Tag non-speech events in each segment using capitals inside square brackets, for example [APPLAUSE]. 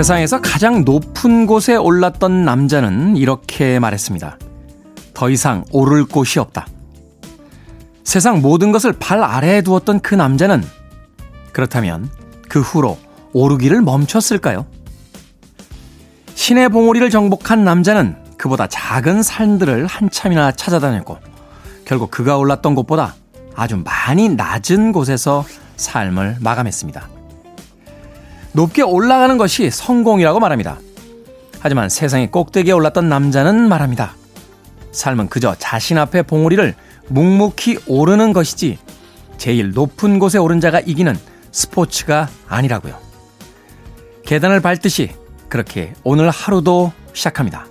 세상에서 가장 높은 곳에 올랐던 남자는 이렇게 말했습니다. 더 이상 오를 곳이 없다. 세상 모든 것을 발 아래에 두었던 그 남자는 그렇다면 그 후로 오르기를 멈췄을까요? 신의 봉우리를 정복한 남자는 그보다 작은 산들을 한참이나 찾아다녔고 결국 그가 올랐던 곳보다 아주 많이 낮은 곳에서 삶을 마감했습니다. 높게 올라가는 것이 성공이라고 말합니다. 하지만 세상의 꼭대기에 올랐던 남자는 말합니다. 삶은 그저 자신 앞에 봉우리를 묵묵히 오르는 것이지 제일 높은 곳에 오른 자가 이기는 스포츠가 아니라고요. 계단을 밟듯이 그렇게 오늘 하루도 시작합니다.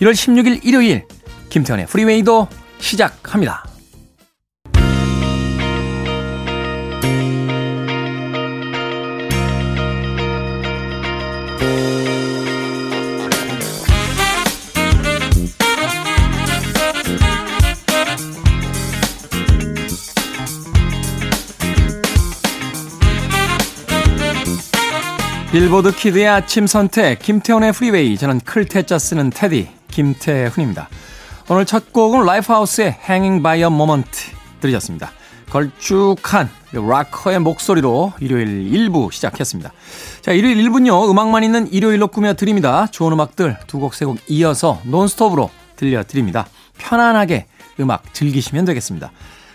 1월 16일 일요일 김태현의 프리웨이도 시작합니다. 빌보드 키드의 아침 선택 김태훈의 프리웨이 저는 클테짜 쓰는 테디 김태훈입니다. 오늘 첫 곡은 라이프하우스의 Hanging by a Moment 들으셨습니다. 걸쭉한 락커의 목소리로 일요일 1부 시작했습니다. 자, 일요일 1부는요, 음악만 있는 일요일로 꾸며드립니다. 좋은 음악들 두 곡, 세 곡 이어서 논스톱으로 들려드립니다. 편안하게 음악 즐기시면 되겠습니다.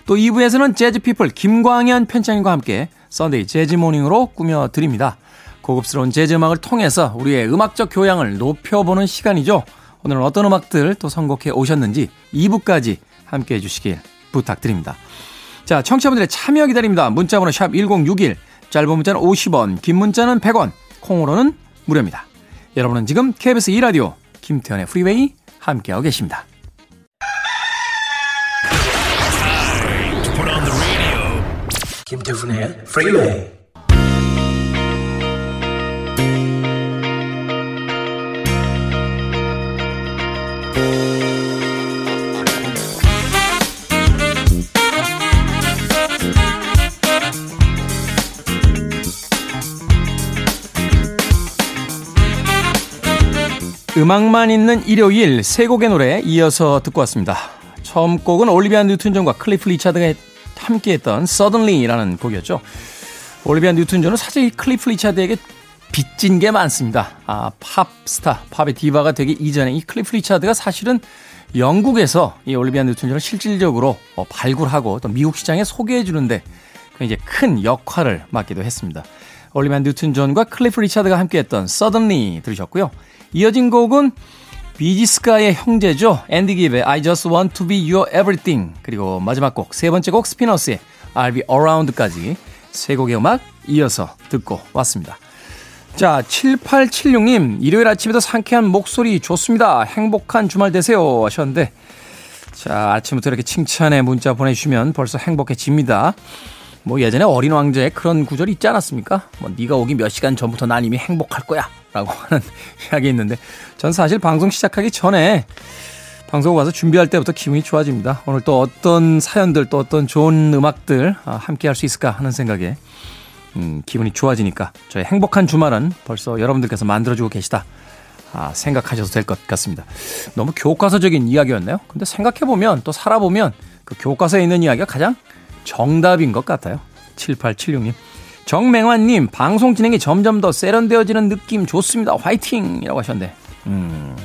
또 2부에서는 재즈피플 김광현 편집장님과 함께 Sunday Jazz Morning으로 꾸며드립니다. 고급스러운 재즈 음악을 통해서 우리의 음악적 교양을 높여보는 시간이죠. 오늘은 어떤 음악들 또 선곡해 오셨는지 2부까지 함께 해주시길 부탁드립니다. 자, 청취자분들의 참여 기다립니다. 문자번호 샵 1061, 짧은 문자는 50원, 긴 문자는 100원, 콩으로는 무료입니다. 여러분은 지금 KBS 2라디오 김태훈의 프리웨이 함께하고 계십니다. 김태훈의 프리웨이 음악만 있는 일요일 세 곡의 노래 이어서 듣고 왔습니다. 처음 곡은 올리비아 뉴튼 존과 클리프 리차드가 함께했던 Suddenly라는 곡이었죠. 올리비아 뉴튼 존은 사실 클리프 리차드에게 빚진 게 많습니다. 아, 팝 스타, 팝의 디바가 되기 이전에 이 클리프 리차드가 사실은 영국에서 이 올리비아 뉴튼 존을 실질적으로 어, 발굴하고 또 미국 시장에 소개해 주는데 이제 큰 역할을 맡기도 했습니다. 올리비아 뉴튼 존과 클리프 리차드가 함께했던 Suddenly 들으셨고요. 이어진 곡은 Bee Gees가의 형제죠. 앤디 기브의 I just want to be your everything. 그리고 마지막 곡, 세 번째 곡 Spinners의 I'll be around까지 세 곡의 음악 이어서 듣고 왔습니다. 자, 7876님, 일요일 아침에도 상쾌한 목소리 좋습니다. 행복한 주말 되세요. 하셨는데, 자, 아침부터 이렇게 칭찬의 문자 보내주시면 벌써 행복해집니다. 뭐 예전에 어린 왕자의 그런 구절이 있지 않았습니까? 뭐 네가 오기 몇 시간 전부터 난 이미 행복할 거야. 라고 [LAUGHS] 하는 이야기 있는데 전 사실 방송 시작하기 전에 방송 가서 준비할 때부터 기분이 좋아집니다. 오늘 또 어떤 사연들 또 어떤 좋은 음악들 아, 함께 할 수 있을까 하는 생각에 음, 기분이 좋아지니까 저의 행복한 주말은 벌써 여러분들께서 만들어주고 계시다. 아, 생각하셔도 될 것 같습니다. 너무 교과서적인 이야기였나요? 근데 생각해보면 또 살아보면 그 교과서에 있는 이야기가 가장 정답인 것 같아요. 7876님. 정맹환님, 방송 진행이 점점 더 세련되어지는 느낌 좋습니다. 화이팅! 이라고 하셨는데, 음.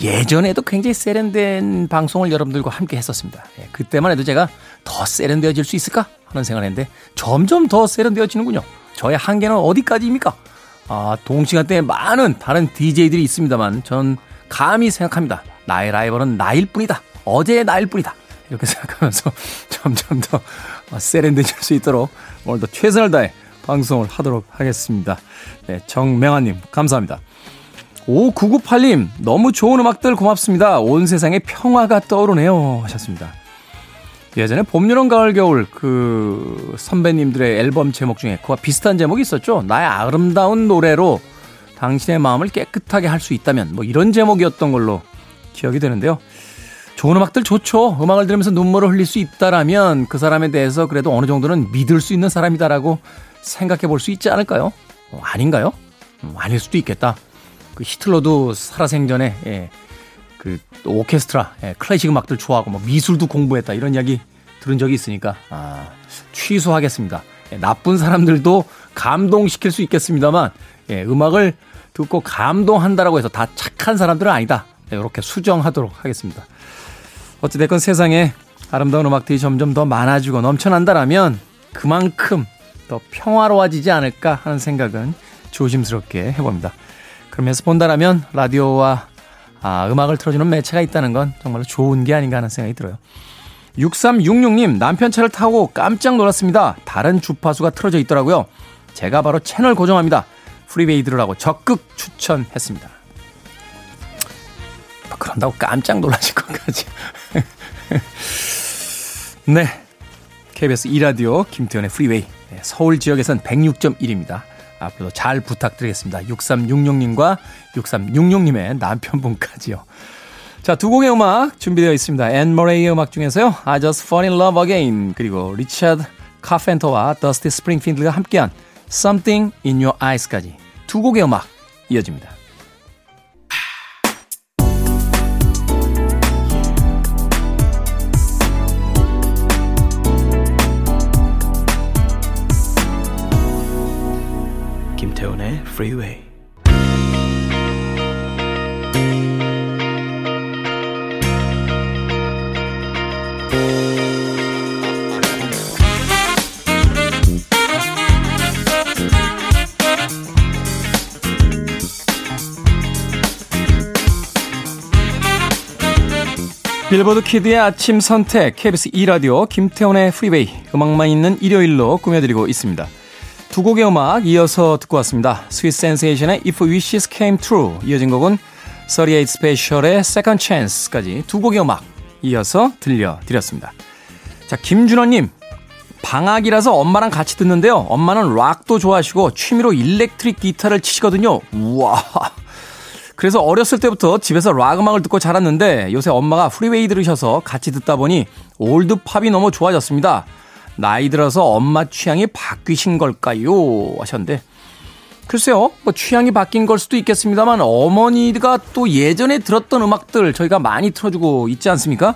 예전에도 굉장히 세련된 방송을 여러분들과 함께 했었습니다. 예, 그때만 해도 제가 더 세련되어질 수 있을까? 하는 생각을 했는데, 점점 더 세련되어지는군요. 저의 한계는 어디까지입니까? 아, 동시간대에 많은 다른 DJ들이 있습니다만, 전 감히 생각합니다. 나의 라이벌은 나일 뿐이다. 어제의 나일 뿐이다. 이렇게 [LAUGHS] 생각하면서 점점 더 세련되질 수 있도록 오늘도 최선을 다해 방송을 하도록 하겠습니다. 네, 정명아님, 감사합니다. 5998님, 너무 좋은 음악들 고맙습니다. 온 세상에 평화가 떠오르네요. 하셨습니다. 예전에 봄, 여름, 가을, 겨울 그 선배님들의 앨범 제목 중에 그와 비슷한 제목이 있었죠. 나의 아름다운 노래로 당신의 마음을 깨끗하게 할 수 있다면 뭐 이런 제목이었던 걸로 기억이 되는데요. 좋은 음악들 좋죠. 음악을 들으면서 눈물을 흘릴 수 있다라면 그 사람에 대해서 그래도 어느 정도는 믿을 수 있는 사람이다라고 생각해 볼 수 있지 않을까요? 어, 아닌가요? 음, 아닐 수도 있겠다. 그 히틀러도 살아생전에 예, 그 오케스트라, 예, 클래식 음악들 좋아하고 뭐 미술도 공부했다 이런 이야기 들은 적이 있으니까 아, 취소하겠습니다. 예, 나쁜 사람들도 감동시킬 수 있겠습니다만 예, 음악을 듣고 감동한다라고 해서 다 착한 사람들은 아니다. 네, 이렇게 수정하도록 하겠습니다. 어찌됐건 세상에 아름다운 음악들이 점점 더 많아지고 넘쳐난다라면 그만큼 더 평화로워지지 않을까 하는 생각은 조심스럽게 해봅니다. 그러면서 본다라면 라디오와 아, 음악을 틀어주는 매체가 있다는 건 정말로 좋은 게 아닌가 하는 생각이 들어요. 6366님, 남편 차를 타고 깜짝 놀랐습니다. 다른 주파수가 틀어져 있더라고요. 제가 바로 채널 고정합니다. Freeway 들으라고 적극 추천했습니다. 뭐 그런다고 깜짝 놀라실 것까지. [LAUGHS] 네. KBS 2라디오 김태훈의 Freeway. 네, 서울 지역에선 106.1입니다. 앞으로도 잘 부탁드리겠습니다. 6366님과 6366님의 남편분까지요. 자, 두 곡의 음악 준비되어 있습니다. 앤 머레이의 음악 중에서요. I Just Fall in Love Again 그리고 리차드 카펜터와 더스티 스프링필드가 함께한 Something in Your Eyes까지 두 곡의 음악 이어집니다. 김태훈의 Freeway 빌보드 키드의 아침 선택 KBS 2라디오 김태훈의 Freeway 음악만 있는 일요일로 꾸며드리고 있습니다. 두 곡의 음악 이어서 듣고 왔습니다. Sweet Sensation의 If Wishes Came True 이어진 곡은 38 Special의 Second Chance까지 두 곡의 음악 이어서 들려드렸습니다. 자 김준호님 방학이라서 엄마랑 같이 듣는데요. 엄마는 락도 좋아하시고 취미로 일렉트릭 기타를 치시거든요. 우와 그래서 어렸을 때부터 집에서 락 음악을 듣고 자랐는데 요새 엄마가 Freeway 들으셔서 같이 듣다 보니 올드 팝이 너무 좋아졌습니다. 나이 들어서 엄마 취향이 바뀌신 걸까요? 하셨는데 글쎄요, 뭐 취향이 바뀐 걸 수도 있겠습니다만 어머니가 또 예전에 들었던 음악들 저희가 많이 틀어주고 있지 않습니까?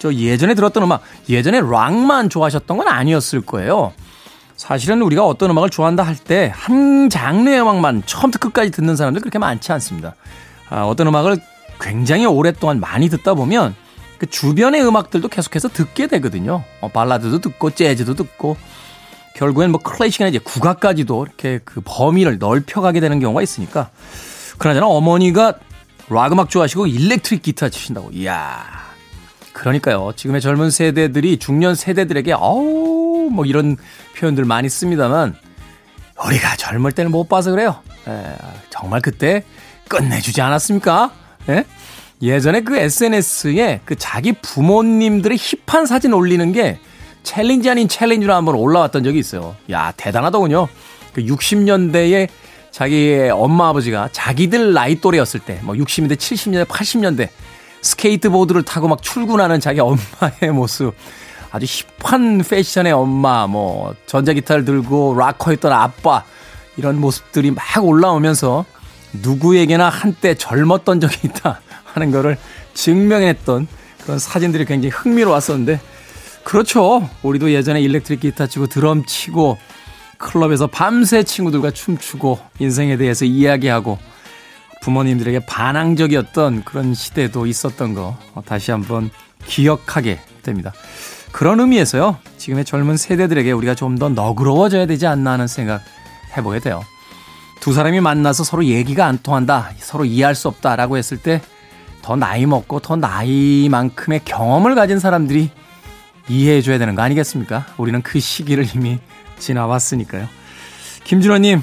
저 예전에 들었던 음악, 예전에 락만 좋아하셨던 건 아니었을 거예요. 사실은 우리가 어떤 음악을 좋아한다 할 때 한 장르의 음악만 처음부터 끝까지 듣는 사람들 그렇게 많지 않습니다. 아, 어떤 음악을 굉장히 오랫동안 많이 듣다 보면 그 주변의 음악들도 계속해서 듣게 되거든요. 어, 발라드도 듣고 재즈도 듣고 결국엔 뭐 클래식이나 이제 국악까지도 이렇게 그 범위를 넓혀가게 되는 경우가 있으니까 그나저나 어머니가 락 음악 좋아하시고 일렉트릭 기타 치신다고. 이야. 그러니까요. 지금의 젊은 세대들이 중년 세대들에게 어우 뭐 이런 표현들 많이 씁니다만 우리가 젊을 때는 못 봐서 그래요. 에, 정말 그때 끝내주지 않았습니까? 예? 예전에 그 SNS에 그 자기 부모님들의 힙한 사진 올리는 게 챌린지 아닌 챌린지로 한번 올라왔던 적이 있어요. 야, 대단하더군요. 그 60년대에 자기의 엄마 아버지가 자기들 나이 또래였을 때, 뭐 60년대, 70년대, 80년대 스케이트보드를 타고 막 출근하는 자기 엄마의 모습. 아주 힙한 패션의 엄마, 뭐 전자기타를 들고 락커였던 아빠 이런 모습들이 막 올라오면서 누구에게나 한때 젊었던 적이 있다 하는 거를 증명했던 그런 사진들이 굉장히 흥미로웠었는데 그렇죠. 우리도 예전에 일렉트릭 기타 치고 드럼 치고 클럽에서 밤새 친구들과 춤추고 인생에 대해서 이야기하고 부모님들에게 반항적이었던 그런 시대도 있었던 거 다시 한번 기억하게 됩니다. 그런 의미에서요. 지금의 젊은 세대들에게 우리가 좀 더 너그러워져야 되지 않나 하는 생각 해보게 돼요. 두 사람이 만나서 서로 얘기가 안 통한다, 서로 이해할 수 없다라고 했을 때 더 나이 먹고 더 나이만큼의 경험을 가진 사람들이 이해해 줘야 되는 거 아니겠습니까? 우리는 그 시기를 이미 지나왔으니까요. 김준호님,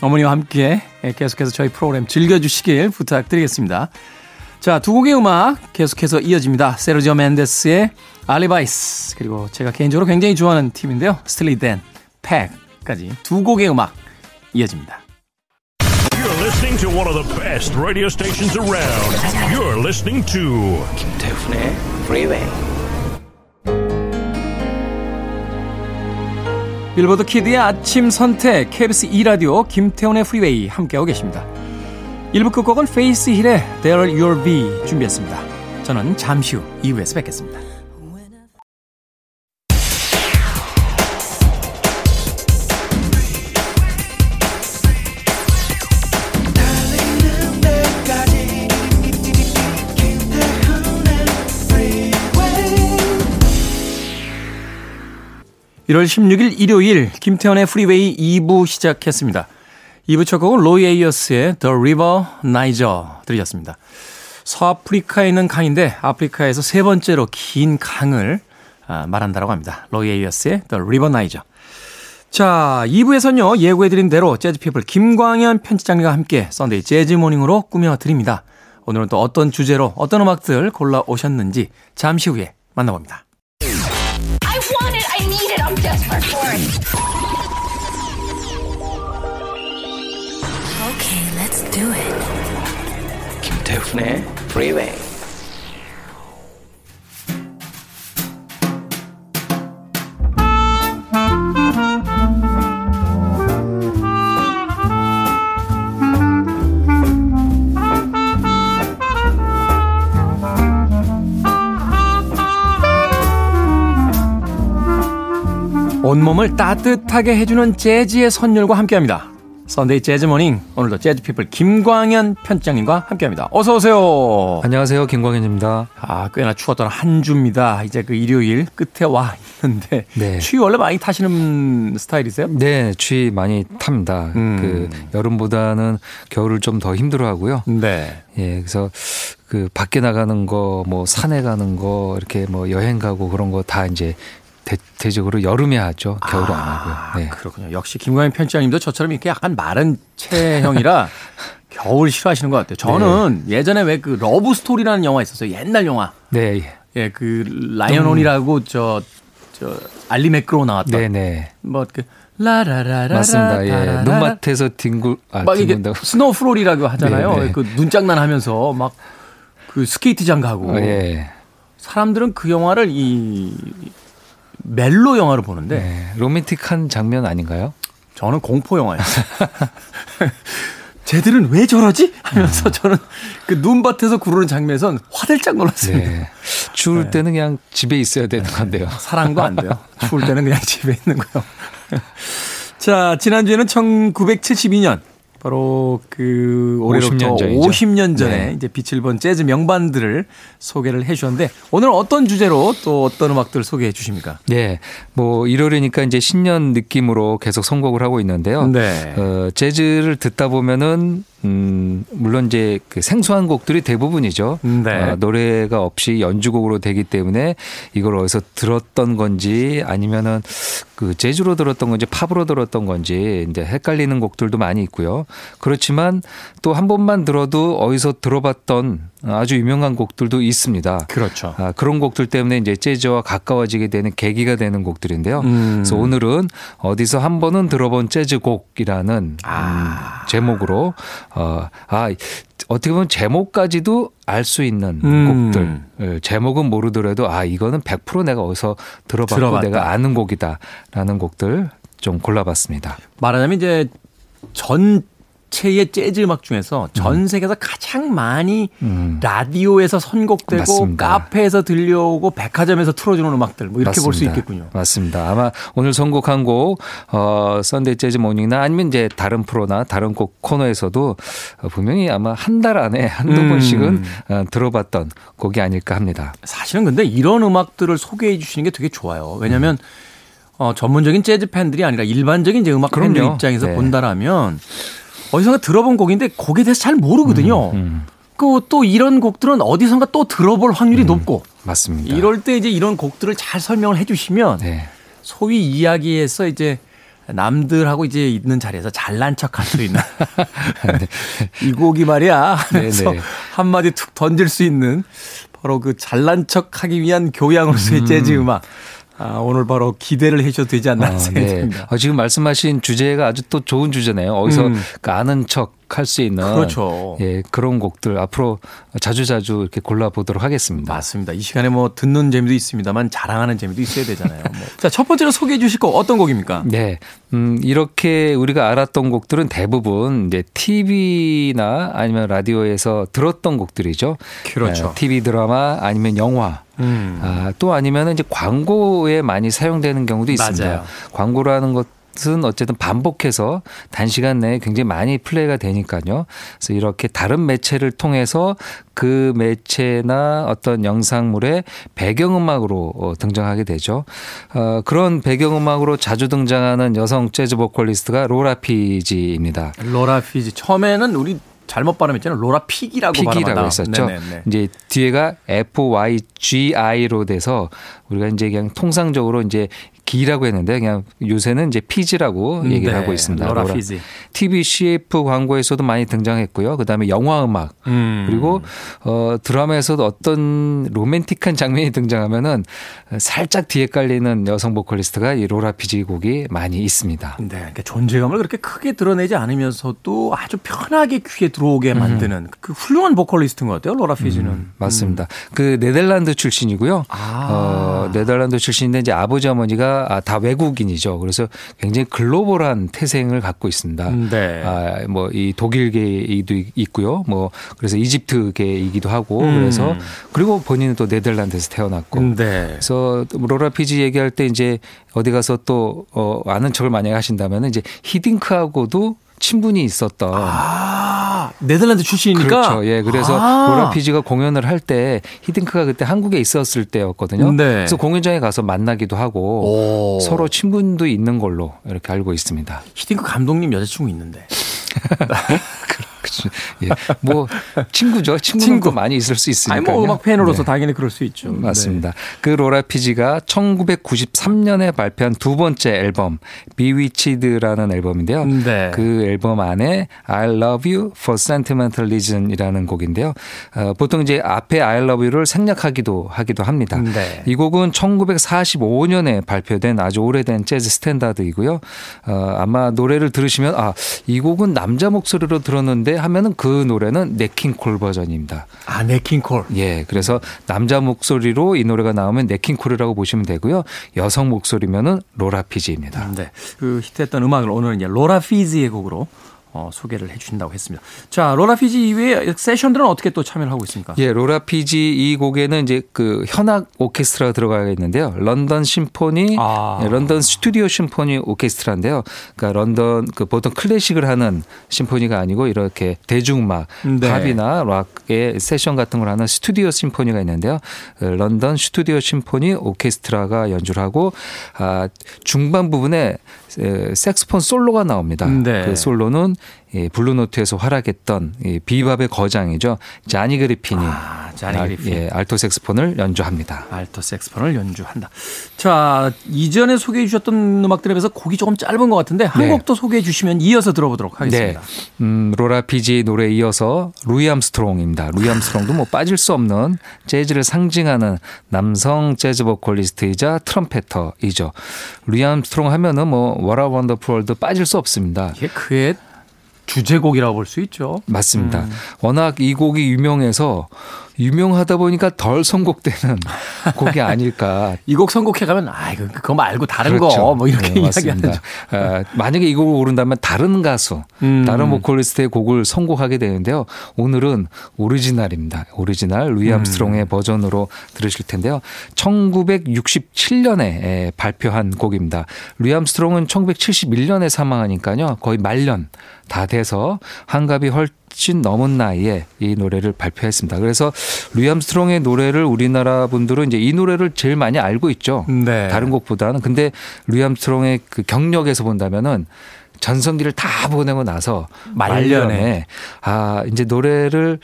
어머니와 함께 계속해서 저희 프로그램 즐겨주시길 부탁드리겠습니다. 자, 두 곡의 음악 계속해서 이어집니다. 세르지오 멘데스의 Alibis, 그리고 제가 개인적으로 굉장히 좋아하는 팀인데요. Steely Dan, Peg까지 두 곡의 음악 이어집니다. Listening to one of the best radio stations around. You're listening to 김태훈의 Freeway. 빌보드 키드의 아침 선택 KBS 2 라디오 김태훈의 Freeway 함께하고 계십니다. 1부 끝곡은 페이스 힐의 There You'll Be 준비했습니다. 저는 잠시 후 2부에서 뵙겠습니다. (1월 16일) 일요일 김태훈의 Freeway 2부 시작했습니다. 2부 첫 곡은 로이 에이어스의 The River Niger 들으셨습니다. 서아프리카에 있는 강인데 아프리카에서 세 번째로 긴 강을 아, 말한다라고 합니다. 로이 에이어스의 The River Niger. 자, 2부에서는요, 예고해드린 대로 재즈피플 김광현 편집장님과 함께 Sunday Jazz Morning으로 꾸며드립니다. 오늘은 또 어떤 주제로 어떤 음악들 골라 오셨는지 잠시 후에 만나봅니다. I want it, I need it, I'm desperate for it. Okay, let's do it. 김태훈의 Freeway. 온몸을 따뜻하게 해주는 재즈의 선율과 함께합니다. Sunday Jazz Morning 오늘도 재즈 피플 김광현 편집장님과 함께합니다. 어서 오세요. 안녕하세요. 김광현입니다. 아 꽤나 추웠던 한 주입니다. 이제 그 일요일 끝에 와 있는데 네. 추위 원래 많이 타시는 스타일이세요? 네, 추위 많이 탑니다. 음. 그 여름보다는 겨울을 좀 더 힘들어하고요. 네. 예, 그래서 그 밖에 나가는 거, 뭐 산에 가는 거, 이렇게 뭐 여행 가고 그런 거 다 이제 대, 체적으로 여름에 하죠. 겨울에 아, 안 하고요. 네. 그렇군요. 역시 김광현 편집장님도 저처럼 이렇게 약간 마른 체형이라 [LAUGHS] 겨울 싫어하시는 것 같아요. 저는 네. 예전에 왜 그 Love Story라는 영화 있었어요. 옛날 영화. 네. 예, 그 라이언 오닐이라고 저, 저, 알리 맥그로 나왔던. 네네. 네. 뭐, 그, 라라라라. 맞습니다. 예. 눈밭에서 뒹굴, 아, 막 이게 Snow Frolic이라고 하잖아요. 네네. 네. 그 눈장난 하면서 막 그 스케이트장 가고. 어, 예. 사람들은 그 영화를 이 멜로 영화로 보는데 네, 로맨틱한 장면 아닌가요? 저는 공포 영화였어요. [LAUGHS] 쟤들은 왜 저러지? 하면서 음. 저는 그 눈밭에서 구르는 장면에선 화들짝 놀랐습니다. 네. 추울 네. 때는 그냥 집에 있어야 되는 건데요. 사랑도 안 돼요. [LAUGHS] 추울 때는 그냥 집에 있는 거요. 자, 지난주에는 1972년 바로 그 올해로부터 50년, 50년 전에 네. 이제 빛을 본 재즈 명반들을 소개를 해 주셨는데 오늘 어떤 주제로 또 어떤 음악들을 소개해 주십니까? 네. 뭐 1월이니까 이제 신년 느낌으로 계속 선곡을 하고 있는데요. 네. 어, 재즈를 듣다 보면은 음, 물론 이제 그 생소한 곡들이 대부분이죠. 네. 어, 노래가 없이 연주곡으로 되기 때문에 이걸 어디서 들었던 건지 아니면은 그 재즈로 들었던 건지 팝으로 들었던 건지 이제 헷갈리는 곡들도 많이 있고요. 그렇지만 또 한 번만 들어도 어디서 들어봤던 아주 유명한 곡들도 있습니다. 그렇죠. 아, 그런 곡들 때문에 이제 재즈와 가까워지게 되는 계기가 되는 곡들인데요. 음. 그래서 오늘은 어디서 한 번은 들어본 재즈 곡이라는 아. 음, 제목으로 어, 아 어떻게 보면 제목까지도 알 수 있는 음. 곡들. 예, 제목은 모르더라도 아 이거는 100% 내가 어디서 들어봤고 들어봤다. 내가 아는 곡이다라는 곡들 좀 골라봤습니다. 말하자면 이제 전 최의 재즈 음악 중에서 전 음. 세계에서 가장 많이 음. 라디오에서 선곡되고 맞습니다. 카페에서 들려오고 백화점에서 틀어주는 음악들 뭐 이렇게 볼 수 있겠군요. 맞습니다. 아마 오늘 선곡한 곡 어, Sunday Jazz Morning이나 아니면 이제 다른 프로나 다른 곡 코너에서도 분명히 아마 한 달 안에 한두 음. 번씩은 어, 들어봤던 곡이 아닐까 합니다. 사실은 근데 이런 음악들을 소개해 주시는 게 되게 좋아요. 왜냐하면 음. 어, 전문적인 재즈 팬들이 아니라 일반적인 이제 음악 팬들 입장에서 네. 본다라면 어디선가 들어본 곡인데 곡에 대해서 잘 모르거든요. 음, 음. 그또 이런 곡들은 어디선가 또 들어볼 확률이 음, 높고 맞습니다. 이럴 때 이제 이런 곡들을 잘 설명을 해주시면 네. 소위 이야기에서 이제 남들하고 이제 있는 자리에서 잘난 척 할 수 있는 [LAUGHS] 네. 이 곡이 말이야 하면서 네, 네. 한마디 툭 던질 수 있는 바로 그 잘난 척 하기 위한 교양으로서의 음. 재즈 음악 아, 오늘 바로 기대를 해주셔도 되지 않나 아, 생각합니다. 네. 아, 지금 말씀하신 주제가 아주 또 좋은 주제네요. 어디서 음. 그 아는 척 할 수 있는 그렇죠. 예, 그런 곡들 앞으로 자주자주 이렇게 골라보도록 하겠습니다. 맞습니다. 이 시간에 뭐 듣는 재미도 있습니다.만 자랑하는 재미도 있어야 되잖아요. 뭐. [LAUGHS] 자, 첫 번째로 소개해 주실 곡 어떤 곡입니까? 네. 음, 이렇게 우리가 알았던 곡들은 대부분 이제 TV나 아니면 라디오에서 들었던 곡들이죠. 그렇죠. 네, TV 드라마 아니면 영화 음. 아, 또 아니면 이제 광고에 많이 사용되는 경우도 있습니다. 맞아요. 광고라는 것 것은 어쨌든 반복해서 단시간 내에 굉장히 많이 플레이가 되니까요. 그래서 이렇게 다른 매체를 통해서 그 매체나 어떤 영상물의 배경음악으로 어, 등장하게 되죠. 어, 그런 배경음악으로 자주 등장하는 여성 재즈 보컬리스트가 로라 피지입니다. 로라 피지 처음에는 우리 잘못 발음했잖아요. 로라 피기라고 피기라고 했었죠. 네네네. 이제 뒤에가 F Y G I로 돼서 우리가 이제 그냥 통상적으로 이제 기라고 했는데 그냥 요새는 이제 피지라고 음, 얘기를 네. 하고 있습니다. 로라 피지. TV CF 광고에서도 많이 등장했고요. 그다음에 영화 음악 음. 그리고 어 드라마에서도 어떤 로맨틱한 장면이 등장하면은 살짝 뒤에 깔리는 여성 보컬리스트가 이 로라 피지 곡이 많이 있습니다. 네, 그러니까 존재감을 그렇게 크게 드러내지 않으면서도 아주 편하게 귀에 들어오게 음. 만드는 음. 그 훌륭한 보컬리스트인 것 같아요. 로라 피지는 음, 맞습니다. 음. 그 네덜란드 출신이고요. 아. 어, 네덜란드 출신인데 이제 아버지 어머니가 아, 다 외국인이죠. 그래서 굉장히 글로벌한 태생을 갖고 있습니다. 음, 네. 아, 뭐 이 독일계이도 있고요. 뭐 그래서 이집트계이기도 하고 음. 그래서 그리고 본인은 또 네덜란드에서 태어났고. 음, 네. 그래서 로라 피지 얘기할 때 이제 어디 가서 또 어, 아는 척을 만약에 하신다면 이제 히딩크하고도 친분이 있었던. 아, 네덜란드 출신이니까. 그렇죠. 예. 그래서 아. 로라 피지가 공연을 할 때 히딩크가 그때 한국에 있었을 때였거든요. 네. 그래서 공연장에 가서 만나기도 하고 오. 서로 친분도 있는 걸로 이렇게 알고 있습니다. 히딩크 감독님 여자친구 있는데. [LAUGHS] [LAUGHS] 예. 뭐 친구죠. 친구는 친구. 많이 있을 수 있으니까. 아니 뭐 음악 팬으로서 네. 당연히 그럴 수 있죠. 맞습니다. 네. 그 로라 피지가 1993년에 발표한 두 번째 앨범 Bewitched라는 앨범인데요. 네. 그 앨범 안에 I Love You for Sentimental Reason이라는 곡인데요. 어, 보통 이제 앞에 I Love You를 생략하기도 하기도 합니다. 네. 이 곡은 1945년에 발표된 아주 오래된 재즈 스탠다드이고요. 어, 아마 노래를 들으시면 아, 이 곡은 남자 목소리로 들었는데 하면은 그 노래는 냇 킹 콜 버전입니다. 아, 냇 킹 콜. 예. 그래서 남자 목소리로 이 노래가 나오면 냇 킹 콜이라고 보시면 되고요. 여성 목소리면은 로라 피지입니다. 네. 그 히트했던 음악을 오늘은 이제 로라 피지의 곡으로 어, 소개를 해 주신다고 했습니다. 자, 로라 피지 이외에 세션들은 어떻게 또 참여를 하고 있습니까? 예, 로라 피지 이 곡에는 이제 그 현악 오케스트라가 들어가 있는데요. 런던 심포니, 아. 예, 런던 스튜디오 심포니 오케스트라인데요. 그러니까 런던 그 보통 클래식을 하는 심포니가 아니고 이렇게 대중음악, 네. 팝이나 락의 세션 같은 걸 하는 스튜디오 심포니가 있는데요. 그 런던 스튜디오 심포니 오케스트라가 연주를 하고 아, 중반 부분에 색소폰 솔로가 나옵니다. 네. 그 솔로는 예, 블루노트에서 활약했던 이 비밥의 거장이죠. 자니 그리핀이 아, 자니 그리핀. 예, 알토 색소폰을 연주합니다. 알토 색소폰을 연주한다. 자, 이전에 소개해 주셨던 음악들에 비해서 곡이 조금 짧은 것 같은데 한 네. 곡도 소개해 주시면 이어서 들어보도록 하겠습니다. 네. 음, 로라 피지의 노래에 이어서 루이 암스트롱입니다. 루이 암스트롱도 뭐 빠질 수 없는 재즈를 상징하는 남성 재즈 보컬리스트이자 trumpeter이죠. 루이 암스트롱 하면은 뭐 What a Wonderful World 빠질 수 없습니다. 이게 그의 주제곡이라고 볼 수 있죠. 맞습니다. 음. 워낙 이 곡이 유명해서 유명하다 보니까 덜 선곡되는 [LAUGHS] 곡이 아닐까. 이 곡 선곡해 가면 아 이거 그거 말고 다른 그렇죠. 거뭐 이렇게 네, 이야기하죠. 아, 만약에 이 곡을 고른다면 다른 가수, 음. 다른 보컬리스트의 곡을 선곡하게 되는데요. 오늘은 오리지널입니다. 오리지널 루이 암스트롱의 음. 버전으로 들으실 텐데요. 1967년에 발표한 곡입니다. 루이 암스트롱은 1971년에 사망하니까요. 거의 말년 다 돼서 환갑이 헐 훨씬 넘은 나이에 이 노래를 발표했습니다. 그래서 루이 암스트롱의 노래를 우리나라 분들은 이제 이 노래를 제일 많이 알고 있죠. 네. 다른 곡보다는. 근데 루이 암스트롱의 그 경력에서 본다면은 전성기를 다 보내고 나서 말년에 아 이제 노래를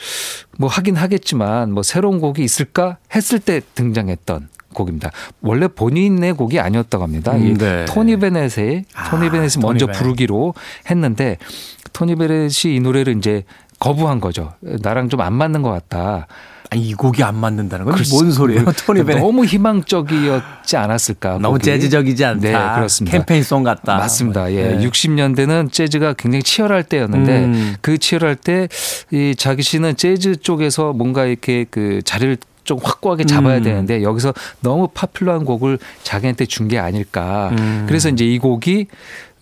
뭐 하긴 하겠지만 뭐 새로운 곡이 있을까 했을 때 등장했던 곡입니다. 원래 본인의 곡이 아니었다고 합니다. 음, 네. 토니 베넷의 토니 베넷이 아, 먼저 토니 부르기로 했는데 토니 베넷이 이 노래를 이제 거부한 거죠. 나랑 좀 안 맞는 것 같다. 아니, 이 곡이 안 맞는다는 건 뭔 소리예요? 토니 베넷 너무 희망적이었지 않았을까? 너무 곡이. 재즈적이지 않다. 네, 그렇습니다. 캠페인송 같다. 맞습니다. 예. 네. 60년대는 재즈가 굉장히 치열할 때였는데 음. 그 치열할 때 이 자기 씨는 재즈 쪽에서 뭔가 이렇게 그 자리를 좀 확고하게 잡아야 음. 되는데 여기서 너무 popular한 곡을 자기한테 준 게 아닐까. 음. 그래서 이제 이 곡이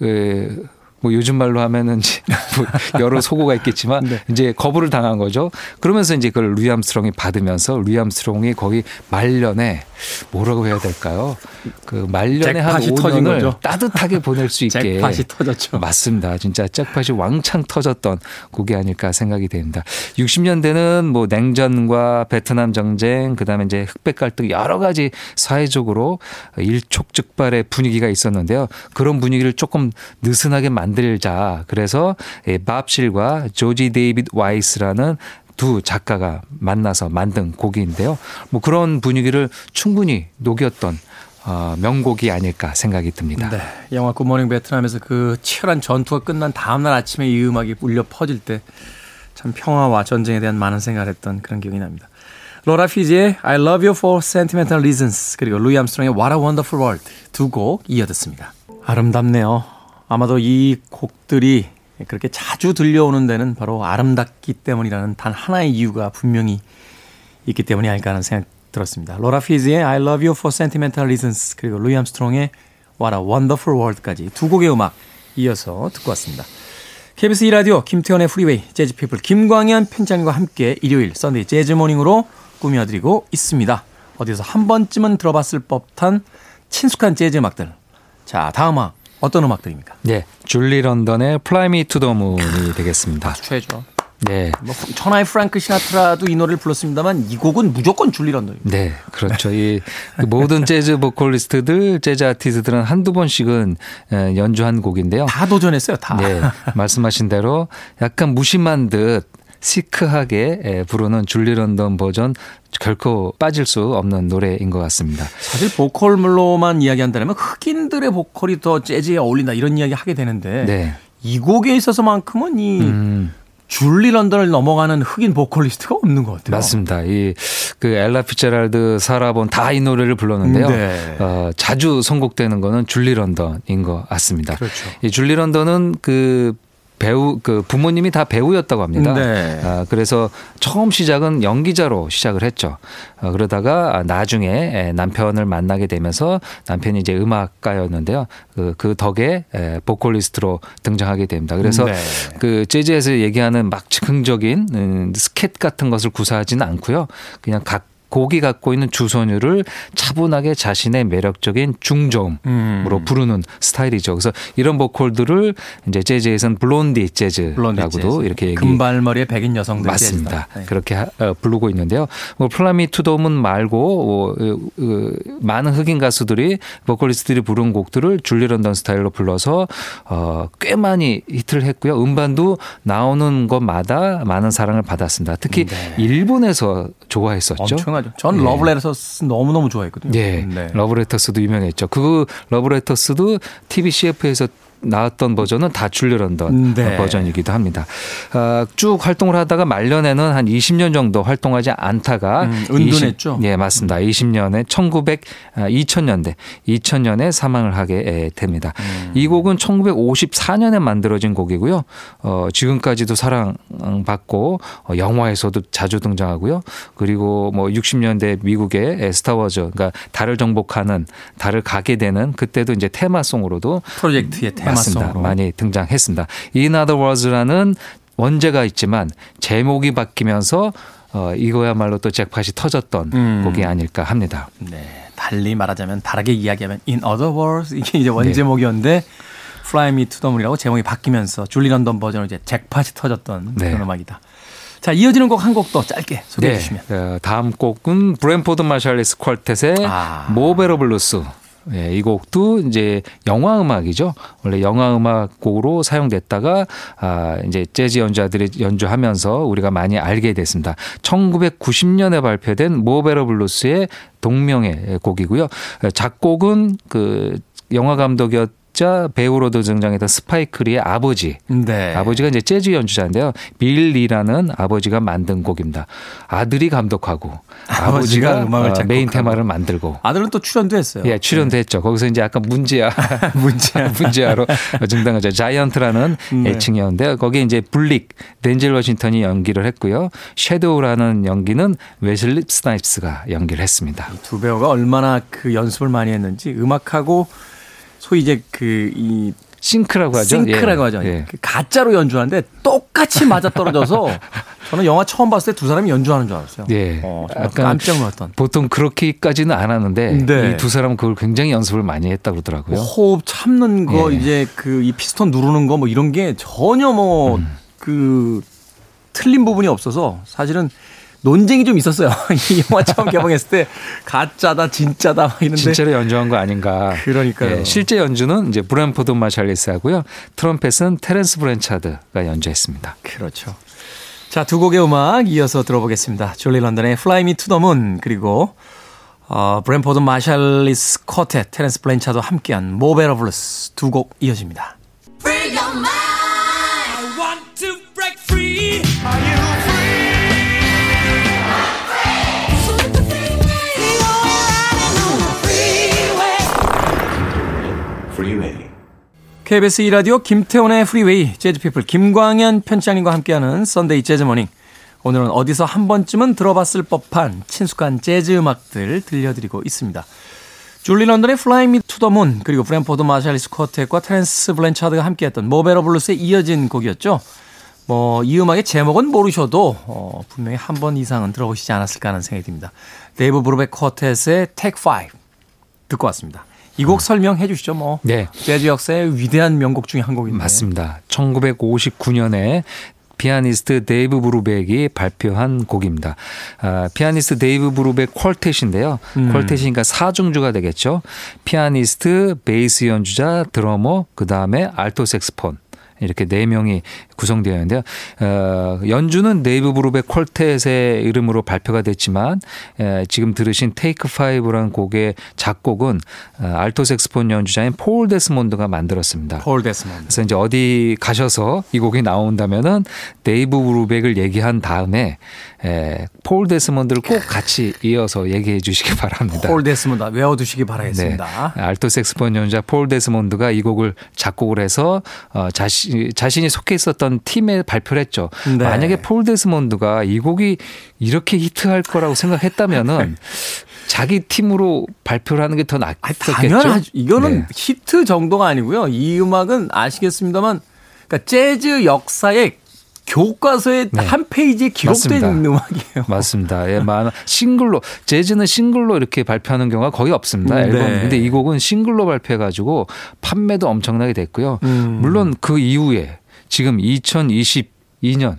그 뭐 요즘 말로 하면은 [LAUGHS] 뭐 여러 속어가 있겠지만 [LAUGHS] 네. 이제 거부를 당한 거죠. 그러면서 이제 그걸 루이 암스트롱이 받으면서 루이 암스트롱이 거기 말년에 뭐라고 해야 될까요? 그 말년에 한 5년을 따뜻하게 보낼 수 있게 잭팟이 터졌죠. 맞습니다. 진짜 잭팟이 왕창 터졌던 곡이 아닐까 생각이 됩니다. 60년대는 뭐 냉전과 베트남 전쟁 그다음에 이제 흑백 갈등 여러 가지 사회적으로 일촉즉발의 분위기가 있었는데요. 그런 분위기를 조금 느슨하게 만 만들자. 그래서 밥 실과 조지 데이빗 와이스라는 두 작가가 만나서 만든 곡인데요. 뭐 그런 분위기를 충분히 녹였던 어, 명곡이 아닐까 생각이 듭니다. 네. 영화 굿모닝 베트남에서 그 치열한 전투가 끝난 다음날 아침에 이 음악이 울려 퍼질 때 참 평화와 전쟁에 대한 많은 생각을 했던 그런 기억이 납니다. 로라 피지의 I Love You for Sentimental Reasons 그리고 루이 암스트롱의 What a Wonderful World 두 곡 이어 듣습니다. 아름답네요. 아마도 이 곡들이 그렇게 자주 들려오는 데는 바로 아름답기 때문이라는 단 하나의 이유가 분명히 있기 때문이 아닐까 하는 생각 들었습니다. 로라 피지의 I Love You for Sentimental Reasons 그리고 루이 암스트롱의 What a Wonderful World까지 두 곡의 음악 이어서 듣고 왔습니다. KBS 2라디오 김태훈의 프리웨이 재즈피플 김광현 편집장과 함께 일요일 Sunday Jazz Morning으로 꾸며드리고 있습니다. 어디서 한 번쯤은 들어봤을 법한 친숙한 재즈 음악들. 자 다음 음악 어떤 음악들입니까? 네, 줄리 런던의 Fly Me to the Moon이 되겠습니다. 최죠. 네. 뭐 천하의 프랑크 시나트라도 이 노래를 불렀습니다만 이 곡은 무조건 줄리 런던입니다. 네, 그렇죠. 이그 모든 재즈 보컬리스트들, 재즈 아티스트들은 한두 번씩은 연주한 곡인데요. 다 도전했어요, 다. 네, 말씀하신 대로 약간 무심한 듯 시크하게 부르는 줄리 런던 버전 결코 빠질 수 없는 노래인 것 같습니다. 사실 보컬물로만 이야기한다면 흑인들의 보컬이 더 재즈에 어울린다 이런 이야기 하게 되는데 네. 이 곡에 있어서만큼은 이 음. 줄리 런던을 넘어가는 흑인 보컬리스트가 없는 것 같아요. 맞습니다. 이 그 엘라 피츠제럴드 사라 본 다 이 노래를 불렀는데요. 네. 어, 자주 선곡되는 거는 줄리 런던인 것 같습니다. 그렇죠. 이 줄리 런던은 그 배우 그 부모님이 다 배우였다고 합니다. 네. 아, 그래서 처음 시작은 연기자로 시작을 했죠. 어, 그러다가 나중에 남편을 만나게 되면서 남편이 이제 음악가였는데요. 그, 그 덕에 보컬리스트로 등장하게 됩니다. 그래서 네. 그 재즈에서 얘기하는 막 즉흥적인 음, 스캣 같은 것을 구사하지는 않고요. 그냥 각 곡이 갖고 있는 주소율을 차분하게 자신의 매력적인 중저음으로 음. 부르는 스타일이죠. 그래서 이런 보컬들을 이제 재즈에서는 blondie 재즈라고도 재즈. 이렇게 얘기. 금발머리의 백인 여성들 맞습니다. 네. 그렇게 어, 부르고 있는데요. 뭐 Fly Me to the Moon 말고 어, 어, 많은 흑인 가수들이 보컬리스트들이 부른 곡들을 줄리 런던 스타일로 불러서 꽤 많이 히트를 했고요. 음반도 나오는 것마다 많은 사랑을 받았습니다. 특히 네. 일본에서 좋아했었죠. 엄청나 죠. 전 네. Love Letters 너무너무 좋아했거든요. 네. 네. Love Letters도 유명했죠. 그 Love Letters도 TV CF에서 나왔던 버전은 다 줄리 런던 네. 버전이기도 합니다. 어, 쭉 활동을 하다가 말년에는 한 20년 정도 활동하지 않다가 음, 은둔했죠. 20, 예, 맞습니다. 20년에 1900 2000년대 2000년에 사망을 하게 됩니다. 음. 이 곡은 1954년에 만들어진 곡이고요. 어, 지금까지도 사랑받고 어, 영화에서도 자주 등장하고요. 그리고 뭐 60년대 미국의 스타워즈 그러니까 달을 정복하는 달을 가게 되는 그때도 이제 테마송으로도 프로젝트의 테마 맞습니다. 많이 등장했습니다. In Other Words라는 원제가 있지만 제목이 바뀌면서 어, 이거야말로 또 잭팟이 터졌던 음. 곡이 아닐까 합니다. 네. 달리 말하자면 다르게 이야기하면 In Other Words 이게 이제 원제목이었는데 네. Fly Me to the Moon이라고 제목이 바뀌면서 줄리 런던 버전으로 이제 잭팟이 터졌던 네. 그런 음악이다. 자, 이어지는 곡 한 곡 더 짧게 소개해 네. 주시면. 어, 다음 곡은 브랜포드 마샬리스 quartet의 아. Mo' Better Blues. 예, 이 곡도 이제 영화 음악이죠. 원래 영화 음악 곡으로 사용됐다가 아 이제 재즈 연주자들이 연주하면서 우리가 많이 알게 됐습니다. 1990년에 발표된 Mo' Better Blues의 동명의 곡이고요. 작곡은 그 영화 감독이었 연주자 배우로도 등장했던 스파이크 리의 아버지. 네. 아버지가 이제 재즈 연주자인데요. 빌 리라는 아버지가 만든 곡입니다. 아들이 감독하고 아버지가, 아버지가 음악을 어, 메인 테마를 만들고 아들은 또 출연도 했어요. 예, 출연도 네. 했죠. 거기서 이제 약간 문제아 [LAUGHS] 문제아 [LAUGHS] 문제아로 등장하죠. 자이언트라는 네. 애칭이었는데 거기에 이제 블릭 덴젤 워싱턴이 연기를 했고요. 섀도우라는 연기는 웨슬리 스나이프스가 연기를 했습니다. 두 배우가 얼마나 그 연습을 많이 했는지 음악하고 소위 이제 그 이 싱크라고 하죠. 싱크라고 예. 하죠. 예. 그 가짜로 연주하는데 똑같이 맞아 떨어져서 [LAUGHS] 저는 영화 처음 봤을 때 두 사람이 연주하는 줄 알았어요. 예. 어, 약간 깜짝 놀랐던. 보통 그렇게까지는 안 하는데 네. 이두 사람은 그걸 굉장히 연습을 많이 했다 그러더라고요. 뭐 호흡 참는 거 예. 이제 그 이 피스톤 누르는 거 뭐 이런 게 전혀 뭐그 음. 그 틀린 부분이 없어서 사실은 논쟁이 좀 있었어요. [LAUGHS] 이 영화 처음 개봉했을 때 가짜다 진짜다 막 이런데 진짜로 연주한 거 아닌가. 그러니까요. 예, 실제 연주는 이제 브랜포드 마샬리스 하고요. 트럼펫은 테렌스 브랜차드가 연주했습니다. 그렇죠. 자, 두 곡의 음악 이어서 들어보겠습니다. 줄리 런던의 Fly Me to the Moon 그리고 어, 브랜포드 마샬리스 쿼텟, 테렌스 블렌차도 함께한 Mo' Better Blues 두 곡 이어집니다. KBS 2라디오 김태훈의 프리웨이 재즈피플 김광현 편집장님과 함께하는 Sunday 재즈 Morning 오늘은 어디서 한 번쯤은 들어봤을 법한 친숙한 재즈 음악들 들려드리고 있습니다. 줄리 런던의 Fly Me to the Moon 그리고 브랜포드 마샬리스 quartet과 테렌스 블렌차드가 함께했던 Mo' Better Blues에 이어진 곡이었죠. 뭐 이 음악의 제목은 모르셔도 어, 분명히 한 번 이상은 들어보시지 않았을까 하는 생각이 듭니다. 데이브 브루벡 쿼텟의 Take 5 듣고 왔습니다. 이곡 음. 설명해 주시죠. 뭐 네. 재즈 역사의 위대한 명곡 중에 한 곡인데. 맞습니다. 1959년에 피아니스트 데이브 브루벡이 발표한 곡입니다. 아, 피아니스트 데이브 브루벡 quartet인데요. 음. quartet이니까 사중주가 되겠죠. 피아니스트, 베이스 연주자, 드러머, 그 다음에 알토 색소폰. 이렇게 네 명이 구성되어 있는데요. 어, 연주는 데이브 브루벡의 quartet의 이름으로 발표가 됐지만 에, 지금 들으신 Take Five라는 곡의 작곡은 어, 알토 색소폰 연주자인 폴 데스몬드가 만들었습니다. 폴 데스몬드. 그래서 이제 어디 가셔서 이 곡이 나온다면은 데이브 브루벡을 얘기한 다음에 에, 폴 데스몬드를 꼭 같이 이어서 얘기해 주시기 바랍니다. 폴 데스몬드 외워 두시기 바라겠습니다. 네. 알토 색소폰 연주자 폴 데스몬드가 이 곡을 작곡을 해서 어, 자신, 자신이 속해 있었던 팀에 발표를 했죠. 네. 만약에 폴 데스몬드가 이 곡이 이렇게 히트할 거라고 생각했다면은 [LAUGHS] 자기 팀으로 발표를 하는 게 더 낫겠죠. 당연하죠. 이거는 네. 히트 정도가 아니고요. 이 음악은 아시겠습니다만 그러니까 재즈 역사의 교과서에 네. 한 페이지에 기록된 맞습니다. 음악이에요. 맞습니다. 예, 많 싱글로 재즈는 싱글로 이렇게 발표하는 경우가 거의 없습니다. 음, 앨범. 네. 근데 이 곡은 싱글로 발표해 가지고 판매도 엄청나게 됐고요. 음. 물론 그 이후에 지금 2022년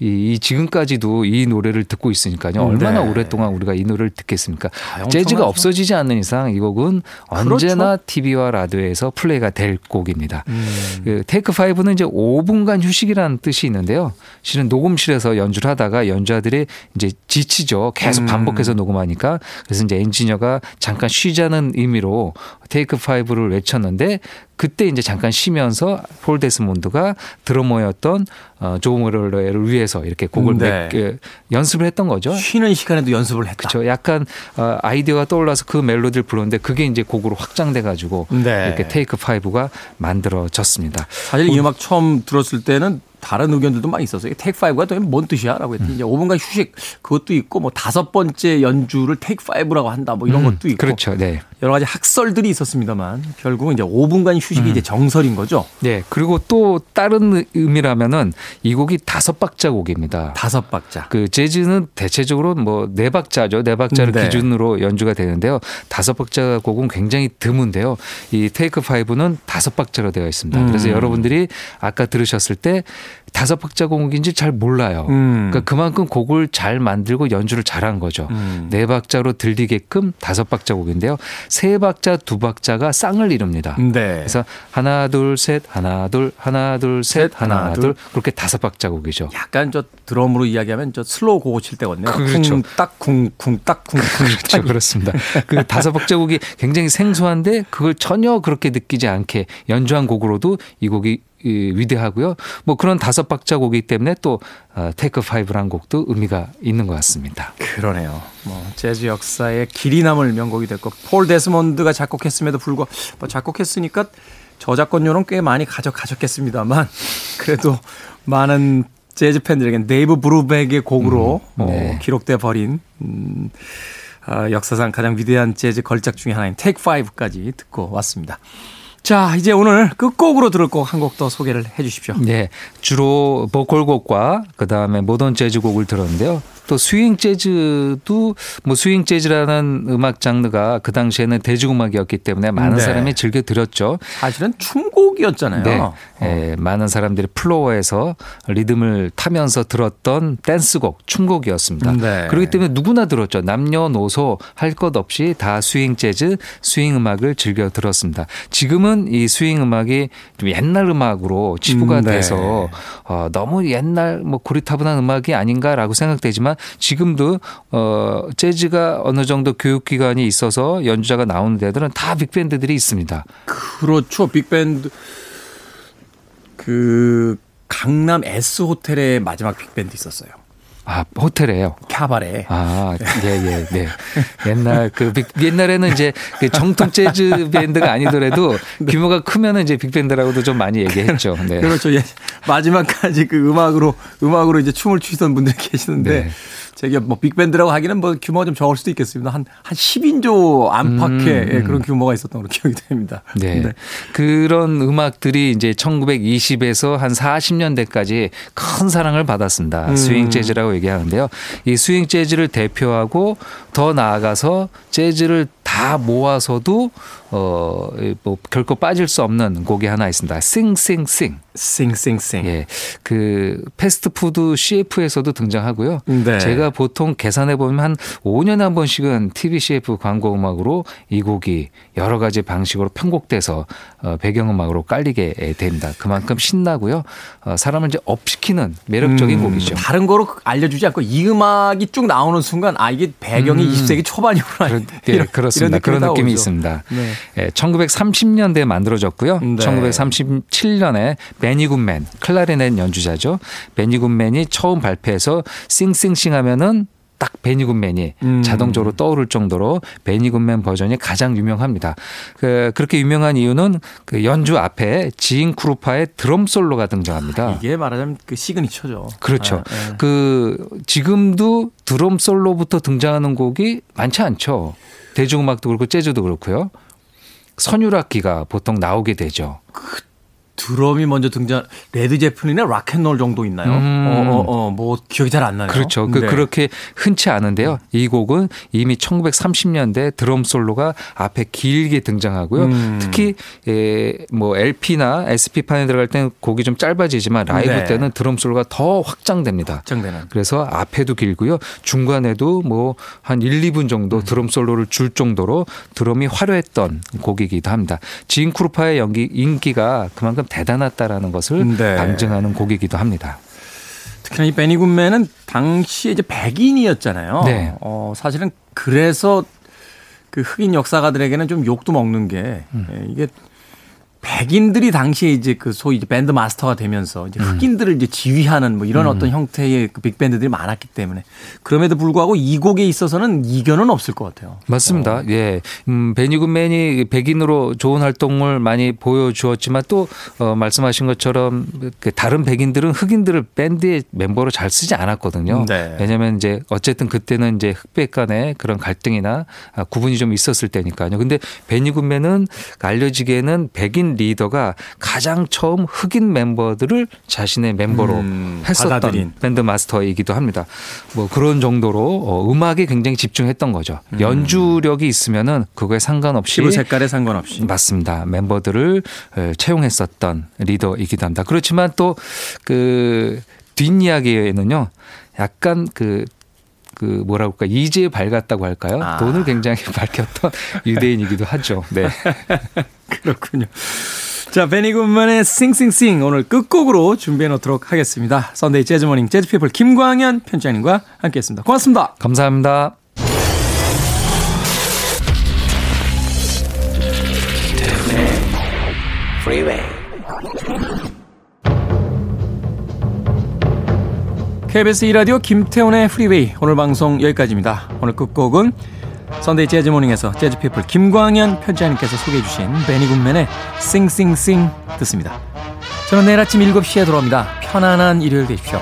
이, 이 지금까지도 이 노래를 듣고 있으니까요. 얼마나 네. 오랫동안 우리가 이 노래를 듣겠습니까? 아, 재즈가 없어지지 않는 이상 이 곡은 언제나 그렇죠. TV와 라디오에서 플레이가 될 곡입니다. 음. 그 테이크 5는 이제 5분간 휴식이라는 뜻이 있는데요. 실은 녹음실에서 연주를 하다가 연주자들이 이제 지치죠. 계속 음. 반복해서 음. 녹음하니까 그래서 이제 엔지니어가 잠깐 쉬자는 의미로 테이크 5를 외쳤는데 그때 이제 잠깐 쉬면서 폴 데스몬드가 드러머였던 어, 조모를 위해서 이렇게 곡을 네. 몇, 그, 연습을 했던 거죠. 쉬는 시간에도 연습을 했다. 그렇죠. 약간 어, 아이디어가 떠올라서 그 멜로디를 부르는데 그게 이제 곡으로 확장돼 가지고 네. 이렇게 테이크 5가 만들어졌습니다. 사실 이 음악 처음 들었을 때는 다른 의견들도 많이 있었어요. 테이크 5가 뭔 뜻이야? 라고 했더니 음. 이제 5분간 휴식 그것도 있고 뭐 다섯 번째 연주를 테이크 5라고 한다 뭐 이런 음, 것도 있고. 그렇죠. 네. 여러 가지 학설들이 있었습니다만 결국은 이제 5분간 휴식이 음. 이제 정설인 거죠. 네. 그리고 또 다른 의미라면은 이 곡이 다섯 박자 곡입니다. 다섯 박자. 그 재즈는 대체적으로 뭐 네 박자죠. 네 박자를 네. 기준으로 연주가 되는데요. 다섯 박자 곡은 굉장히 드문데요. 이 테이크 5는 다섯 박자로 되어 있습니다. 그래서 음. 여러분들이 아까 들으셨을 때 다섯 박자 곡인지 잘 몰라요. 음. 그러니까 그만큼 곡을 잘 만들고 연주를 잘한 거죠. 음. 네 박자로 들리게끔 다섯 박자 곡인데요. 세 박자, 두 박자가 쌍을 이룹니다. 네. 그래서 하나 둘 셋, 하나 둘, 하나 둘 셋, 하나, 하나 둘. 그렇게 다섯 박자 곡이죠. 약간 저 드럼으로 이야기하면 저 slow 고고 칠 때거든요. 그렇죠. 쿵딱 쿵쿵 딱 쿵쿵. 그렇죠. 그렇습니다. [LAUGHS] 그 다섯 박자 곡이 굉장히 생소한데 그걸 전혀 그렇게 느끼지 않게 연주한 곡으로도 이 곡이 위대하고요. 뭐 그런 다섯 박자 곡이기 때문에 또 Take Five란 곡도 의미가 있는 것 같습니다. 그러네요. 뭐 재즈 역사의 길이 남을 명곡이 됐고 폴 데스몬드가 작곡했음에도 불구하고 뭐 작곡했으니까 저작권료는 꽤 많이 가져가셨겠습니다만 [LAUGHS] 그래도 많은 재즈 팬들에겐 데이브 브루벡의 곡으로 음, 네. 어, 기록돼 버린 음, 어, 역사상 가장 위대한 재즈 걸작 중의 하나인 Take Five까지 듣고 왔습니다. 자, 이제 오늘 끝곡으로 들을 곡 한 곡 더 소개를 해 주십시오. 네. 주로 보컬곡과 그다음에 모던 재즈 곡을 들었는데요. 또 스윙 재즈도 뭐 스윙 재즈라는 음악 장르가 그 당시에는 대중음악이었기 때문에 많은 네. 사람이 즐겨 들었죠. 사실은 춤곡이었잖아요. 네. 어. 네. 많은 사람들이 플로어에서 리듬을 타면서 들었던 댄스곡, 춤곡이었습니다. 네. 그렇기 때문에 누구나 들었죠. 남녀노소 할 것 없이 다 스윙 재즈, 스윙 음악을 즐겨 들었습니다. 지금은 이 스윙 음악이 좀 옛날 음악으로 치부가 음, 네. 돼서 어, 너무 옛날 뭐 고리타분한 음악이 아닌가라고 생각되지만 지금도 어 재즈가 어느 정도 교육 기관이 있어서 연주자가 나오는 데들은 다 빅밴드들이 있습니다. 그렇죠. 빅밴드 그 강남 S 호텔에 마지막 빅밴드 있었어요. 아, 호텔에요. 캬바레. 아, 예, 예, 네. 옛날 그 빅, 옛날에는 이제 그 정통 재즈 밴드가 아니더라도 [LAUGHS] 네. 규모가 크면은 이제 빅밴드라고도 좀 많이 얘기했죠. 네. 그렇죠. 예. 마지막까지 그 음악으로 음악으로 이제 춤을 추시던 분들이 계시는데 네. 제가 뭐 빅밴드라고 하기는 뭐 규모가 좀 적을 수도 있겠습니다. 한, 한 10인조 안팎의 음, 음. 그런 규모가 있었던 걸로 [LAUGHS] 기억이 됩니다. 네. 네. 그런 음악들이 이제 1920에서 한 40년대까지 큰 사랑을 받았습니다. 음. 스윙 재즈라고 얘기하는데요. 이 스윙 재즈를 대표하고 더 나아가서 재즈를 다 모아서도 어, 뭐 결코 빠질 수 없는 곡이 하나 있습니다. 싱싱싱. 싱싱싱. 예. 그 패스트푸드 CF에서도 등장하고요. 네. 제가 보통 계산해 보면 한 5년에 한 번씩은 TV CF 광고 음악으로 이 곡이 여러 가지 방식으로 편곡돼서 어, 배경 음악으로 깔리게 됩니다. 그만큼 신나고요. 어, 사람을 이제 업시키는 매력적인 음, 곡이죠. 다른 거로 알려 주지 않고 이 음악이 쭉 나오는 순간 아 이게 배경이 음. 20세기 초반이구나. 그런, 예, 이런, 그렇습니다. 이런 그런 느낌이 오죠. 있습니다. 네. 예, 1930년대에 만들어졌고요. 네. 1937년에 베니 굿맨 클라리넷 연주자죠. 베니 굿맨이 처음 발표해서 Sing Sing Sing 하면은 딱 베니 굿맨이 음. 자동적으로 떠오를 정도로 베니 굿맨 버전이 가장 유명합니다. 그, 그렇게 유명한 이유는 그 연주 앞에 진 크루파의 드럼 솔로가 등장합니다. 이게 말하자면 그 signature죠. 그렇죠. 아, 네. 그 지금도 드럼 솔로부터 등장하는 곡이 많지 않죠. 대중음악도 그렇고 재즈도 그렇고요. 선율악기가 보통 나오게 되죠. 그 드럼이 먼저 등장 레드 제플린의 Rock and Roll 정도 있나요? 음. 어, 어, 어, 뭐 기억이 잘 안 나요. 그렇죠. 그, 네. 그렇게 흔치 않은데요. 이 곡은 이미 1930년대 드럼 솔로가 앞에 길게 등장하고요. 음. 특히 에, 뭐 LP나 SP 판에 들어갈 때는 곡이 좀 짧아지지만 라이브 네. 때는 드럼 솔로가 더 확장됩니다. 확장되는. 그래서 앞에도 길고요. 중간에도 뭐 한 1, 2분 정도 음. 드럼 솔로를 줄 정도로 드럼이 화려했던 곡이기도 합니다. 지인 크루파의 연기 인기가 그만큼 대단했다라는 것을 네. 방증하는 곡이기도 합니다. 특히나 이 베니 굿맨은 당시에 이제 백인이었잖아요. 네. 어, 사실은 그래서 그 흑인 역사가들에게는 좀 욕도 먹는 게 음. 예, 이게 백인들이 당시에 이제 그 소위 이제 밴드 마스터가 되면서 이제 음. 흑인들을 이제 지휘하는 뭐 이런 음. 어떤 형태의 그 빅밴드들이 많았기 때문에 그럼에도 불구하고 이 곡에 있어서는 이견은 없을 것 같아요. 맞습니다. 어. 예. 음, 베니 굿맨이 백인으로 좋은 활동을 많이 보여주었지만 또 어, 말씀하신 것처럼 그 다른 백인들은 흑인들을 밴드의 멤버로 잘 쓰지 않았거든요. 네. 왜냐하면 이제 어쨌든 그때는 이제 흑백 간의 그런 갈등이나 구분이 좀 있었을 때니까요. 근데 베니 굿맨은 알려지기에는 백인 리더가 가장 처음 흑인 멤버들을 자신의 멤버로 음, 했었던 받아들인. 밴드 마스터이기도 합니다. 뭐 그런 정도로 어, 음악에 굉장히 집중했던 거죠. 음. 연주력이 있으면은 그거에 상관없이 피부 색깔에 상관없이 맞습니다. 멤버들을 채용했었던 리더이기도 합니다. 그렇지만 또 그 뒷이야기에는요. 약간 그그 뭐라고 할까 이재에 밝았다고 할까요? 아. 돈을 굉장히 [LAUGHS] 밝혔던 유대인이기도 하죠. 네. [LAUGHS] [LAUGHS] 그렇군요. 자, 베니 굿만의 Sing Sing Sing 오늘 끝곡으로 준비해 놓도록 하겠습니다. Sunday Jazz Morning 재즈피플 김광현 편집장님과 함께했습니다. 고맙습니다. 감사합니다. KBS 2라디오 김태훈의 프리웨이 오늘 방송 여기까지입니다. 오늘 끝곡은 Sunday Jazz Morning에서 재즈 피플 김광현 편집장님께서 소개해 주신 베니 굿맨의 Sing Sing Sing 듣습니다. 저는 내일 아침 7시에 돌아옵니다. 편안한 일요일 되십시오.